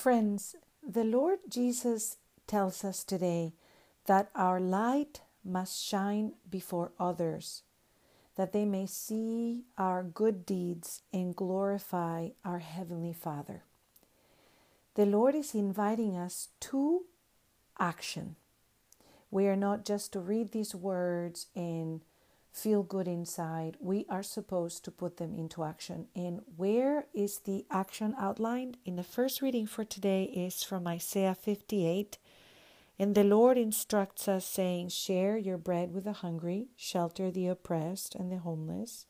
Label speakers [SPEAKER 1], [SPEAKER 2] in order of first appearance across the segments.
[SPEAKER 1] Friends, the Lord Jesus tells us today that our light must shine before others, that they may see our good deeds and glorify our Heavenly Father. The Lord is inviting us to action. We are not just to read these words and feel good inside, we are supposed to put them into action. And where is the action outlined? In the first reading for today is from Isaiah 58. And the Lord instructs us, saying, Share your bread with the hungry, shelter the oppressed and the homeless,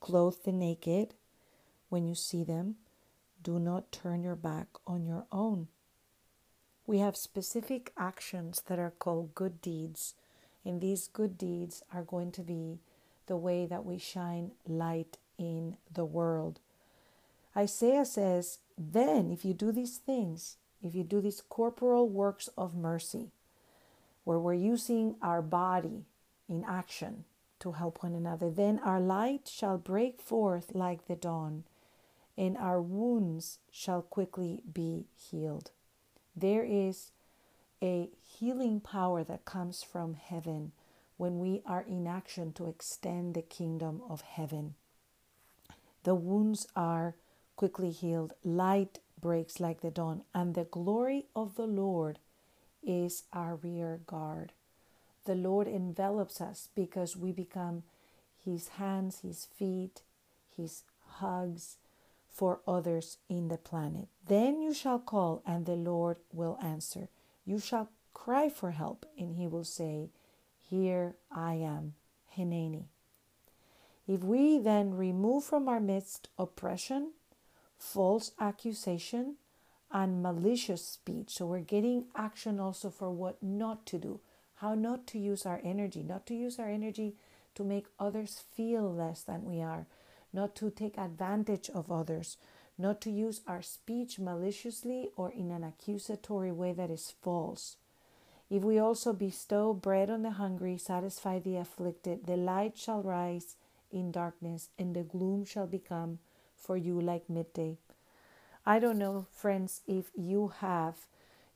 [SPEAKER 1] clothe the naked when you see them. Do not turn your back on your own. We have specific actions that are called good deeds and these good deeds are going to be the way that we shine light in the world. Isaiah says, then if you do these things, if you do these corporal works of mercy, where we're using our body in action to help one another, then our light shall break forth like the dawn, and our wounds shall quickly be healed. There is a healing power that comes from heaven when we are in action to extend the kingdom of heaven. The wounds are quickly healed, light breaks like the dawn, and the glory of the Lord is our rear guard. The Lord envelops us because we become His hands, His feet, His hugs for others in the planet. Then you shall call, and the Lord will answer. You shall cry for help, and he will say, Here I am, Hineni. If we then remove from our midst oppression, false accusation, and malicious speech, so we're getting action also for what not to do, how not to use our energy, not to use our energy to make others feel less than we are, not to take advantage of others, not to use our speech maliciously or in an accusatory way that is false. If we also bestow bread on the hungry, satisfy the afflicted, the light shall rise in darkness, and the gloom shall become for you like midday. I don't know, friends, if you have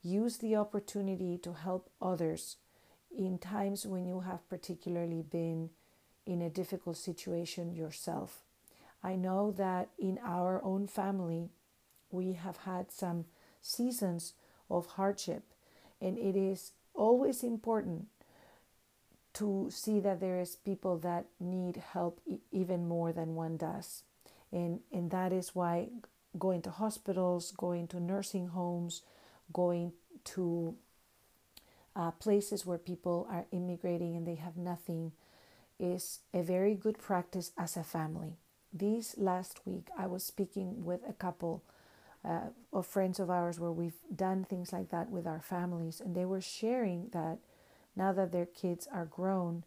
[SPEAKER 1] used the opportunity to help others in times when you have particularly been in a difficult situation yourself. I know that in our own family, we have had some seasons of hardship, and it is always important to see that there is people that need help even more than one does. And, and that is why going to hospitals, going to nursing homes, going to uh, places where people are immigrating and they have nothing is a very good practice as a family. This last week, I was speaking with a couple uh, of friends of ours where we've done things like that with our families, and they were sharing that now that their kids are grown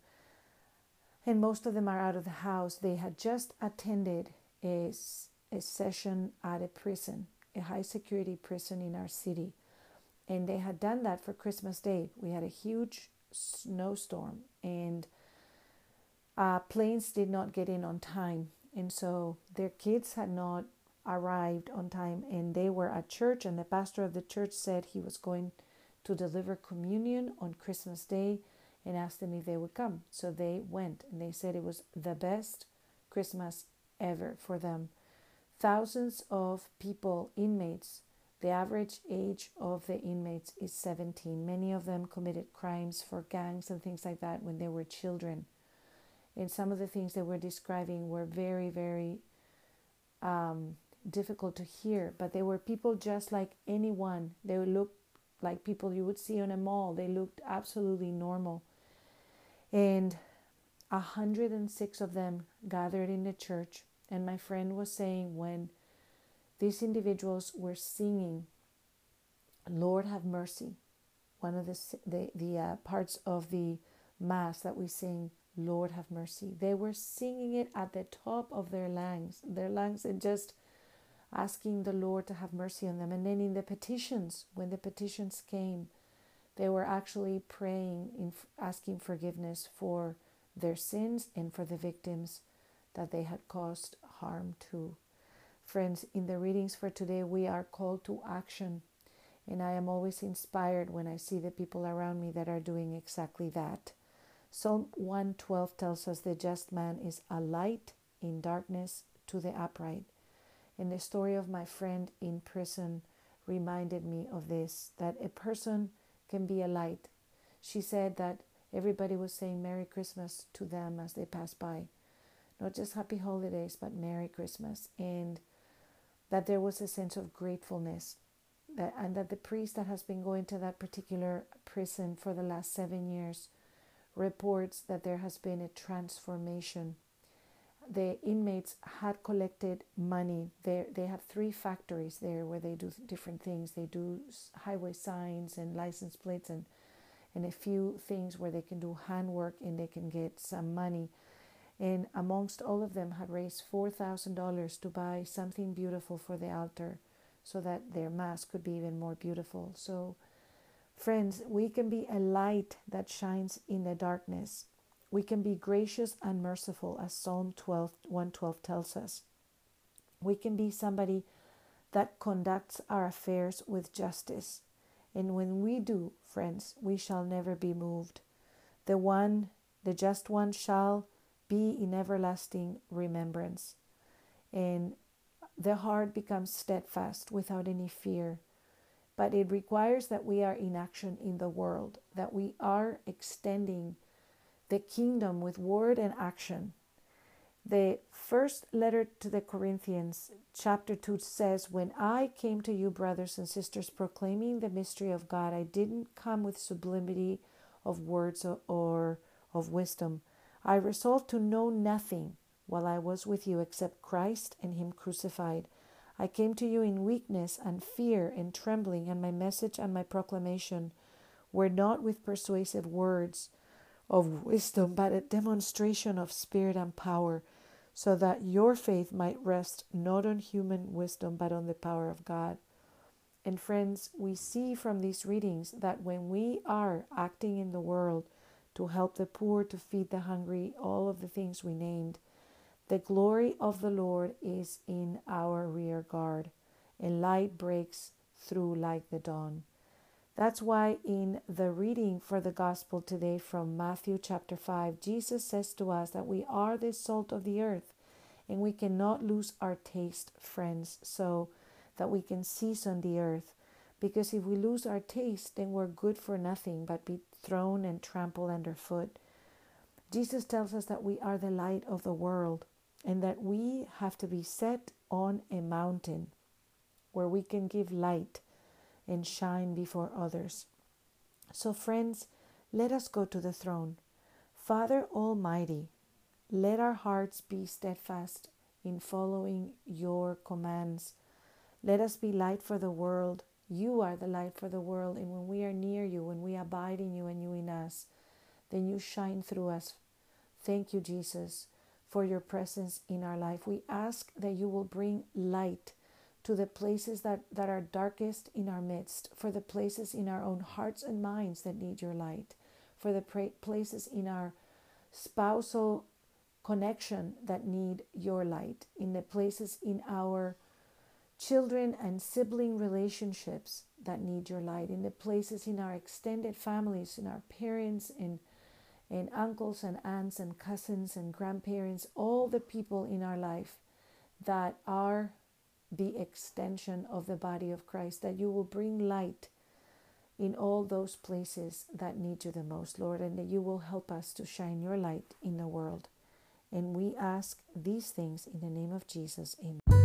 [SPEAKER 1] and most of them are out of the house, they had just attended a, a session at a prison, a high security prison in our city. And they had done that for Christmas Day. We had a huge snowstorm, and uh, planes did not get in on time. And so their kids had not arrived on time and they were at church and the pastor of the church said he was going to deliver communion on Christmas Day and asked them if they would come. So they went and they said it was the best Christmas ever for them. Thousands of people, inmates, the average age of the inmates is 17. Many of them committed crimes for gangs and things like that when they were children. And some of the things they were describing were very, very um, difficult to hear, but they were people just like anyone. They looked like people you would see on a mall. They looked absolutely normal. And 106 of them gathered in the church. And my friend was saying when these individuals were singing, Lord have mercy, one of the, the, the uh, parts of the Mass that we sing, Lord have mercy. They were singing it at the top of their lungs, their lungs, and just asking the Lord to have mercy on them. And then in the petitions, when the petitions came, they were actually praying, in, asking forgiveness for their sins and for the victims that they had caused harm to. Friends, in the readings for today, we are called to action. And I am always inspired when I see the people around me that are doing exactly that. Psalm 112 tells us the just man is a light in darkness to the upright. And the story of my friend in prison reminded me of this that a person can be a light. She said that everybody was saying Merry Christmas to them as they passed by. Not just happy holidays, but Merry Christmas. And that there was a sense of gratefulness. That, and that the priest that has been going to that particular prison for the last seven years reports that there has been a transformation. The inmates had collected money. They, they have three factories there where they do different things. They do highway signs and license plates and, and a few things where they can do handwork and they can get some money. And amongst all of them had raised $4,000 to buy something beautiful for the altar so that their mass could be even more beautiful. So Friends, we can be a light that shines in the darkness. We can be gracious and merciful, as Psalm 12, 112 tells us. We can be somebody that conducts our affairs with justice. And when we do, friends, we shall never be moved. The one, the just one, shall be in everlasting remembrance. And the heart becomes steadfast without any fear but it requires that we are in action in the world, that we are extending the kingdom with word and action. The first letter to the Corinthians, chapter 2, says, When I came to you, brothers and sisters, proclaiming the mystery of God, I didn't come with sublimity of words or, of wisdom. I resolved to know nothing while I was with you except Christ and Him crucified. I came to you in weakness and fear and trembling, and my message and my proclamation were not with persuasive words of wisdom, but a demonstration of spirit and power, so that your faith might rest not on human wisdom, but on the power of God. And friends, we see from these readings that when we are acting in the world to help the poor, to feed the hungry, all of the things we named, the glory of the Lord is in our rear guard, and light breaks through like the dawn. That's why in the reading for the gospel today from Matthew chapter 5, Jesus says to us that we are the salt of the earth and we cannot lose our taste, friends, so that we can season the earth. Because if we lose our taste, then we're good for nothing but be thrown and trampled underfoot. Jesus tells us that we are the light of the world and that we have to be set on a mountain where we can give light and shine before others. So, friends, let us go to the throne. Father Almighty, let our hearts be steadfast in following your commands. Let us be light for the world. You are the light for the world. And when we are near you, when we abide in you and you in us, then you shine through us. Thank you, Jesus for your presence in our life. We ask that you will bring light to the places that, that are darkest in our midst, for the places in our own hearts and minds that need your light, for the places in our spousal connection that need your light, in the places in our children and sibling relationships that need your light, in the places in our extended families, in our parents and and uncles and aunts and cousins and grandparents, all the people in our life that are the extension of the body of Christ, that you will bring light in all those places that need you the most, Lord, and that you will help us to shine your light in the world. And we ask these things in the name of Jesus. Amen.